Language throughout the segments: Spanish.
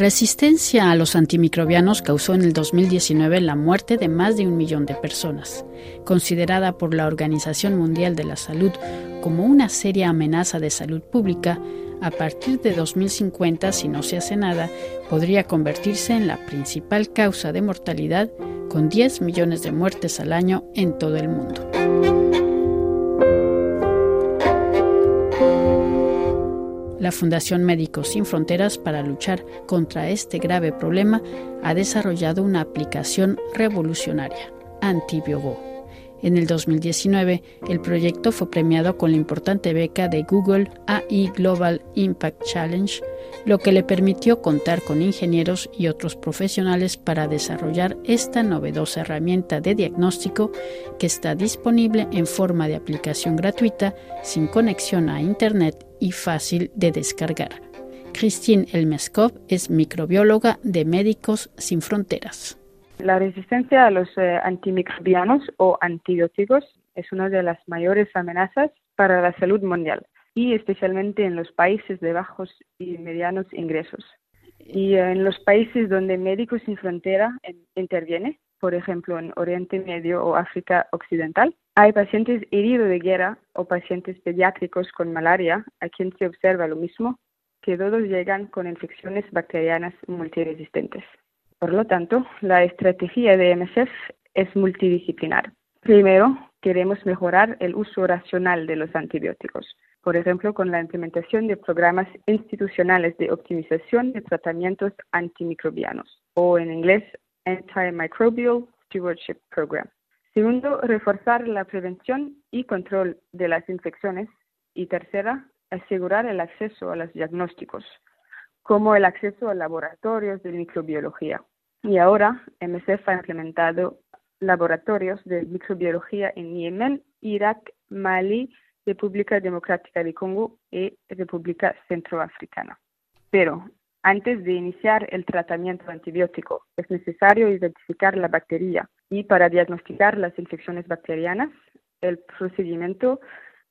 resistencia a los antimicrobianos causó en el 2019 la muerte de más de un millón de personas. Considerada por la Organización Mundial de la Salud como una seria amenaza de salud pública, a partir de 2050, si no se hace nada, podría convertirse en la principal causa de mortalidad con 10 millones de muertes al año en todo el mundo. La Fundación Médicos Sin Fronteras para luchar contra este grave problema ha desarrollado una aplicación revolucionaria, Antibiogo en el 2019, el proyecto fue premiado con la importante beca de Google AI Global Impact Challenge, lo que le permitió contar con ingenieros y otros profesionales para desarrollar esta novedosa herramienta de diagnóstico que está disponible en forma de aplicación gratuita, sin conexión a Internet y fácil de descargar. Christine Elmeskov es microbióloga de Médicos Sin Fronteras. La resistencia a los eh, antimicrobianos o antibióticos es una de las mayores amenazas para la salud mundial y especialmente en los países de bajos y medianos ingresos. Y eh, en los países donde Médicos Sin Frontera interviene, por ejemplo en Oriente Medio o África Occidental, hay pacientes heridos de guerra o pacientes pediátricos con malaria a quien se observa lo mismo, que todos llegan con infecciones bacterianas multiresistentes. Por lo tanto, la estrategia de MSF es multidisciplinar. Primero, queremos mejorar el uso racional de los antibióticos, por ejemplo, con la implementación de programas institucionales de optimización de tratamientos antimicrobianos, o en inglés, Antimicrobial Stewardship Program. Segundo, reforzar la prevención y control de las infecciones. Y tercera, asegurar el acceso a los diagnósticos, como el acceso a laboratorios de microbiología. Y ahora MSF ha implementado laboratorios de microbiología en Yemen, Irak, Mali, República Democrática de Congo y República Centroafricana. Pero antes de iniciar el tratamiento antibiótico, es necesario identificar la bacteria y para diagnosticar las infecciones bacterianas, el procedimiento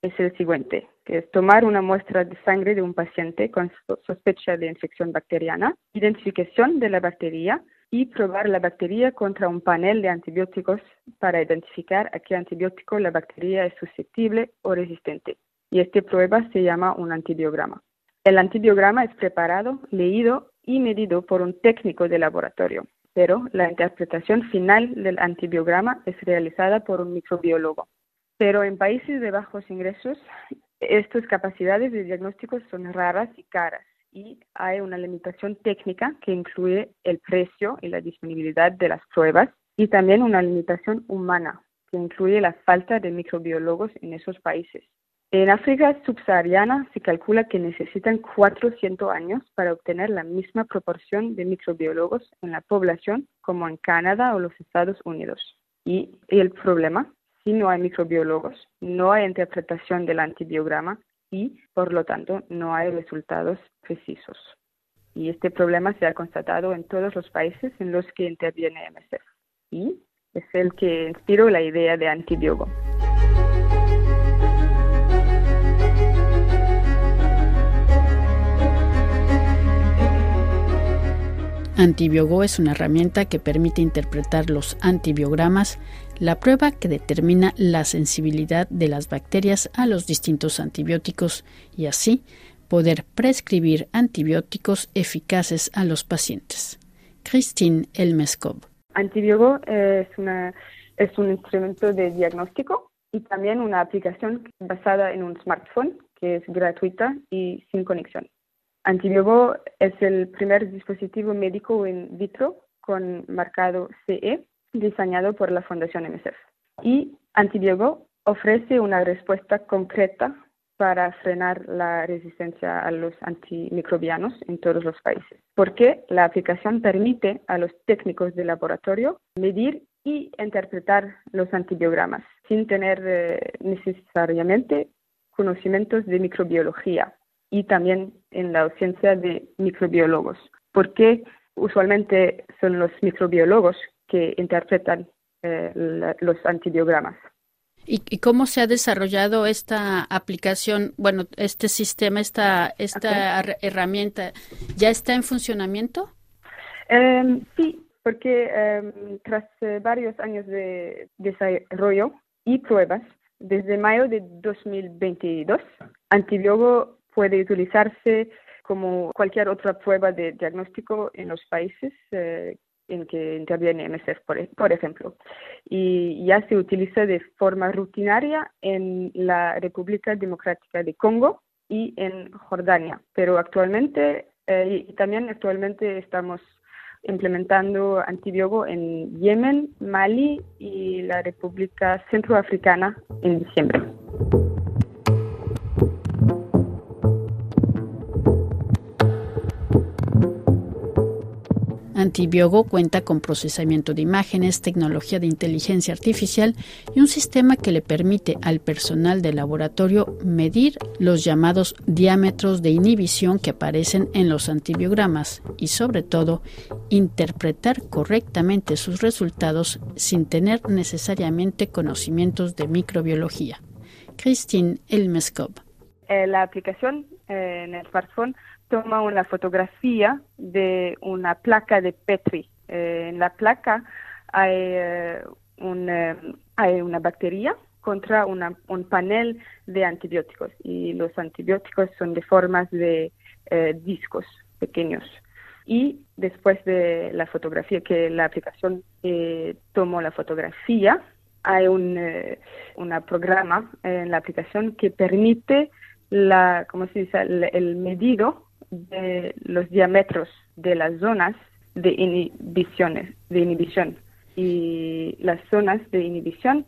es el siguiente, que es tomar una muestra de sangre de un paciente con sospecha de infección bacteriana, identificación de la bacteria y probar la bacteria contra un panel de antibióticos para identificar a qué antibiótico la bacteria es susceptible o resistente. Y esta prueba se llama un antibiograma. El antibiograma es preparado, leído y medido por un técnico de laboratorio, pero la interpretación final del antibiograma es realizada por un microbiólogo. Pero en países de bajos ingresos, estas capacidades de diagnóstico son raras y caras y hay una limitación técnica que incluye el precio y la disponibilidad de las pruebas y también una limitación humana que incluye la falta de microbiólogos en esos países. En África subsahariana se calcula que necesitan 400 años para obtener la misma proporción de microbiólogos en la población como en Canadá o los Estados Unidos. Y el problema si no hay microbiólogos, no hay interpretación del antibiograma y, por lo tanto, no hay resultados precisos. Y este problema se ha constatado en todos los países en los que interviene MSF. Y es el que inspiró la idea de antibiogo. Antibiogo es una herramienta que permite interpretar los antibiogramas, la prueba que determina la sensibilidad de las bacterias a los distintos antibióticos y así poder prescribir antibióticos eficaces a los pacientes. Christine Elmeskov. Antibiogo es, es un instrumento de diagnóstico y también una aplicación basada en un smartphone que es gratuita y sin conexión. Antibiogo es el primer dispositivo médico in vitro con marcado CE diseñado por la Fundación MSF. Y Antibiogo ofrece una respuesta concreta para frenar la resistencia a los antimicrobianos en todos los países, porque la aplicación permite a los técnicos de laboratorio medir y interpretar los antibiogramas sin tener eh, necesariamente conocimientos de microbiología y también en la ausencia de microbiólogos, porque usualmente son los microbiólogos que interpretan eh, los antibiogramas. ¿Y, cómo se ha desarrollado esta aplicación, bueno, este sistema, esta, esta herramienta, ya está en funcionamiento? Em, sí, porque em, tras eh, varios años de desarrollo y pruebas, desde mayo de 2022, Antibiogo puede utilizarse como cualquier otra prueba de diagnóstico en los países eh, en que interviene MSF, por, por, ejemplo. Y ya se utiliza de forma rutinaria en la República Democrática de Congo y en Jordania. Pero actualmente, eh, y también actualmente estamos implementando antibiogo en Yemen, Mali y la República Centroafricana en diciembre. Antibiogo cuenta con procesamiento de imágenes, tecnología de inteligencia artificial y un sistema que le permite al personal del laboratorio medir los llamados diámetros de inhibición que aparecen en los antibiogramas y sobre todo interpretar correctamente sus resultados sin tener necesariamente conocimientos de microbiología. Christine Elmeskov. Eh, la aplicación eh, en el smartphone toma una fotografía de una placa de Petri. Eh, en la placa hay, eh, eh, hay una bacteria contra un panel de antibióticos y los antibióticos son de formas de discos pequeños. Y después de la fotografía que la aplicación tomó la fotografía, hay un programa en la aplicación que permite la, ¿cómo se dice? el medido de los diámetros de las zonas de inhibiciones, de inhibición. Y las zonas de inhibición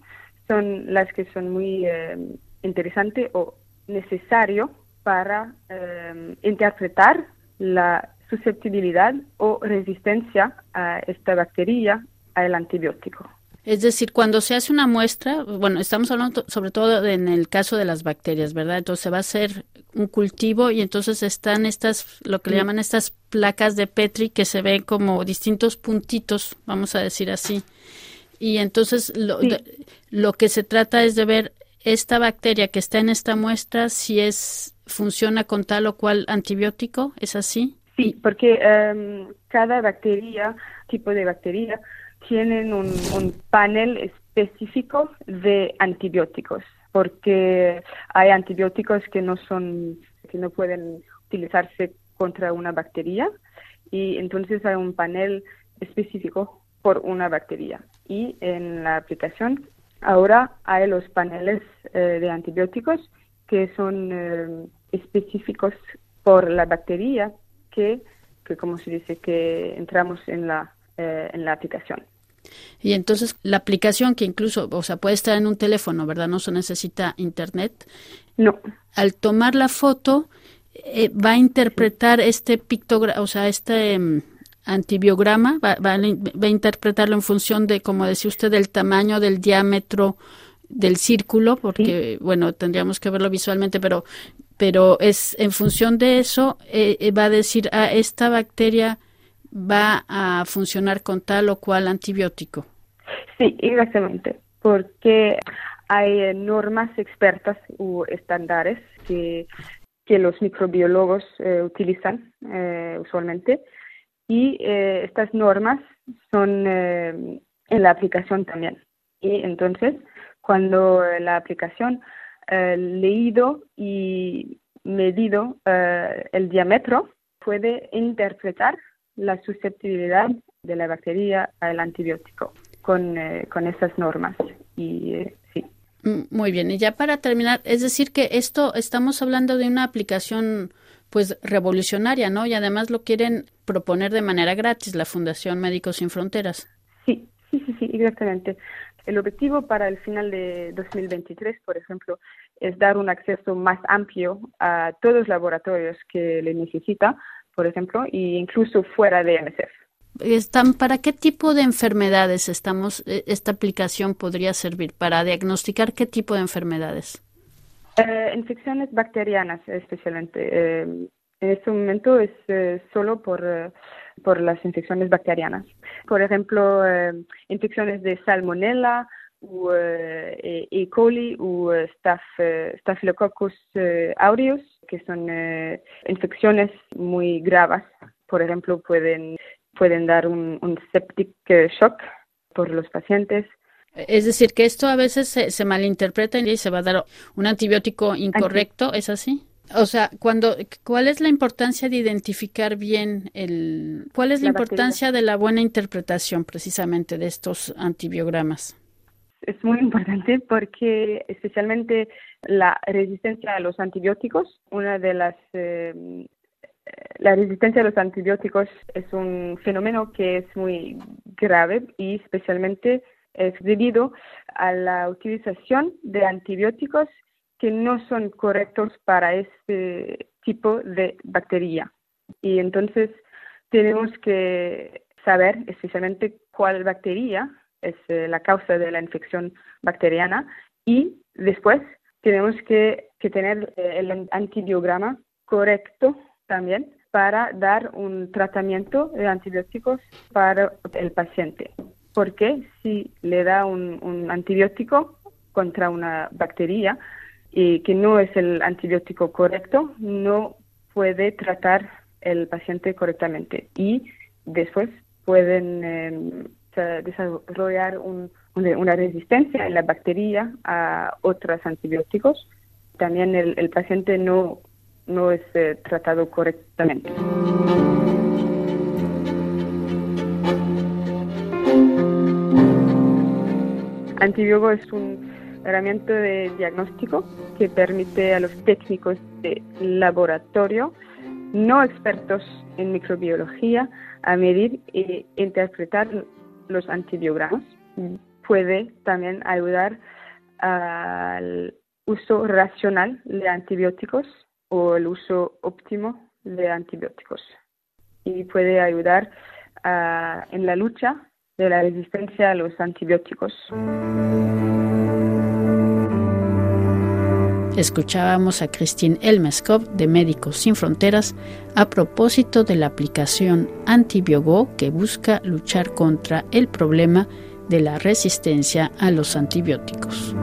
son las que son muy eh, interesantes o necesario para eh, interpretar la susceptibilidad o resistencia a esta bacteria al antibiótico. Es decir, cuando se hace una muestra, bueno, estamos hablando sobre todo en el caso de las bacterias, ¿verdad? Entonces se va a hacer un cultivo y entonces están estas, lo que le llaman estas placas de Petri que se ven como distintos puntitos, vamos a decir así. Y entonces lo, lo que se trata es de ver esta bacteria que está en esta muestra si es funciona con tal o cual antibiótico, ¿es así? Sí, porque em, cada bacteria, tipo de bacteria, tienen un, panel específico de antibióticos, porque hay antibióticos que no son, que no pueden utilizarse contra una bacteria y entonces hay un panel específico por una bacteria. Y en la aplicación ahora hay los paneles eh, de antibióticos que son eh, específicos por la bacteria que, que, como se dice, que entramos en la, eh, en la aplicación. Y entonces la aplicación que incluso, o sea, puede estar en un teléfono, ¿verdad? No se necesita internet. No. Al tomar la foto, eh, va a interpretar este pictograma, o sea, este em, antibiograma, va, va, a interpretarlo en función de, como decía usted, del tamaño, del diámetro del círculo, porque, bueno, tendríamos que verlo visualmente, pero, pero es en función de eso, eh, eh, va a decir, a ah, esta bacteria va a funcionar con tal o cual antibiótico. Sí, exactamente, porque hay normas expertas u estándares que, que los microbiólogos eh, utilizan eh, usualmente y eh, estas normas son en la aplicación también. Y entonces, cuando la aplicación leído y medido el diámetro puede interpretar la susceptibilidad de la bacteria al antibiótico con, eh, con esas normas. Y eh, sí. Mm, muy bien, y ya para terminar, es decir que esto estamos hablando de una aplicación pues revolucionaria, ¿no? Y además lo quieren proponer de manera gratis la Fundación Médicos Sin Fronteras. Sí, sí, sí, sí, exactamente. El objetivo para el final de 2023, por ejemplo, es dar un acceso más amplio a todos los laboratorios que le necesita por ejemplo, e incluso fuera de MSF. Están, ¿Para qué tipo de enfermedades estamos, eh, esta aplicación podría servir? ¿Para diagnosticar qué tipo de enfermedades? Eh, infecciones bacterianas especialmente. Eh, en este momento es solo por, por las infecciones bacterianas. Por ejemplo, infecciones de salmonella, o E. coli o staph, Staphylococcus aureus que son eh, infecciones muy graves. Por ejemplo, pueden pueden dar un, un septic shock por los pacientes. Es decir, que esto a veces se, se malinterpreta y se va a dar un antibiótico incorrecto, ¿es así? O sea, cuando, ¿cuál es la importancia de identificar bien el, cuál es la, importancia de la buena interpretación precisamente de estos antibiogramas? Es muy importante porque especialmente la resistencia a los antibióticos, una de las eh, la resistencia a los antibióticos es un fenómeno que es muy grave y especialmente es debido a la utilización de antibióticos que no son correctos para este tipo de bacteria. Y entonces tenemos que saber especialmente cuál bacteria es eh, la causa de la infección bacteriana y después tenemos que, tener eh, el antibiograma correcto también para dar un tratamiento de antibióticos para el paciente. Porque si le da un, un antibiótico contra una bacteria, y que no es el antibiótico correcto, no puede tratar el paciente correctamente y después pueden em, desarrollar una resistencia en la bacteria a otros antibióticos. También el, paciente no, no es eh, tratado correctamente. Antibiótico es un herramienta de diagnóstico que permite a los técnicos de laboratorio no expertos en microbiología a medir e interpretar los antibiogramas. Puede también ayudar al uso racional de antibióticos o el uso óptimo de antibióticos. Y puede ayudar en la lucha de la resistencia a los antibióticos. Escuchábamos a Christine Elmeskov de Médicos Sin Fronteras a propósito de la aplicación Antibiogo que busca luchar contra el problema de la resistencia a los antibióticos.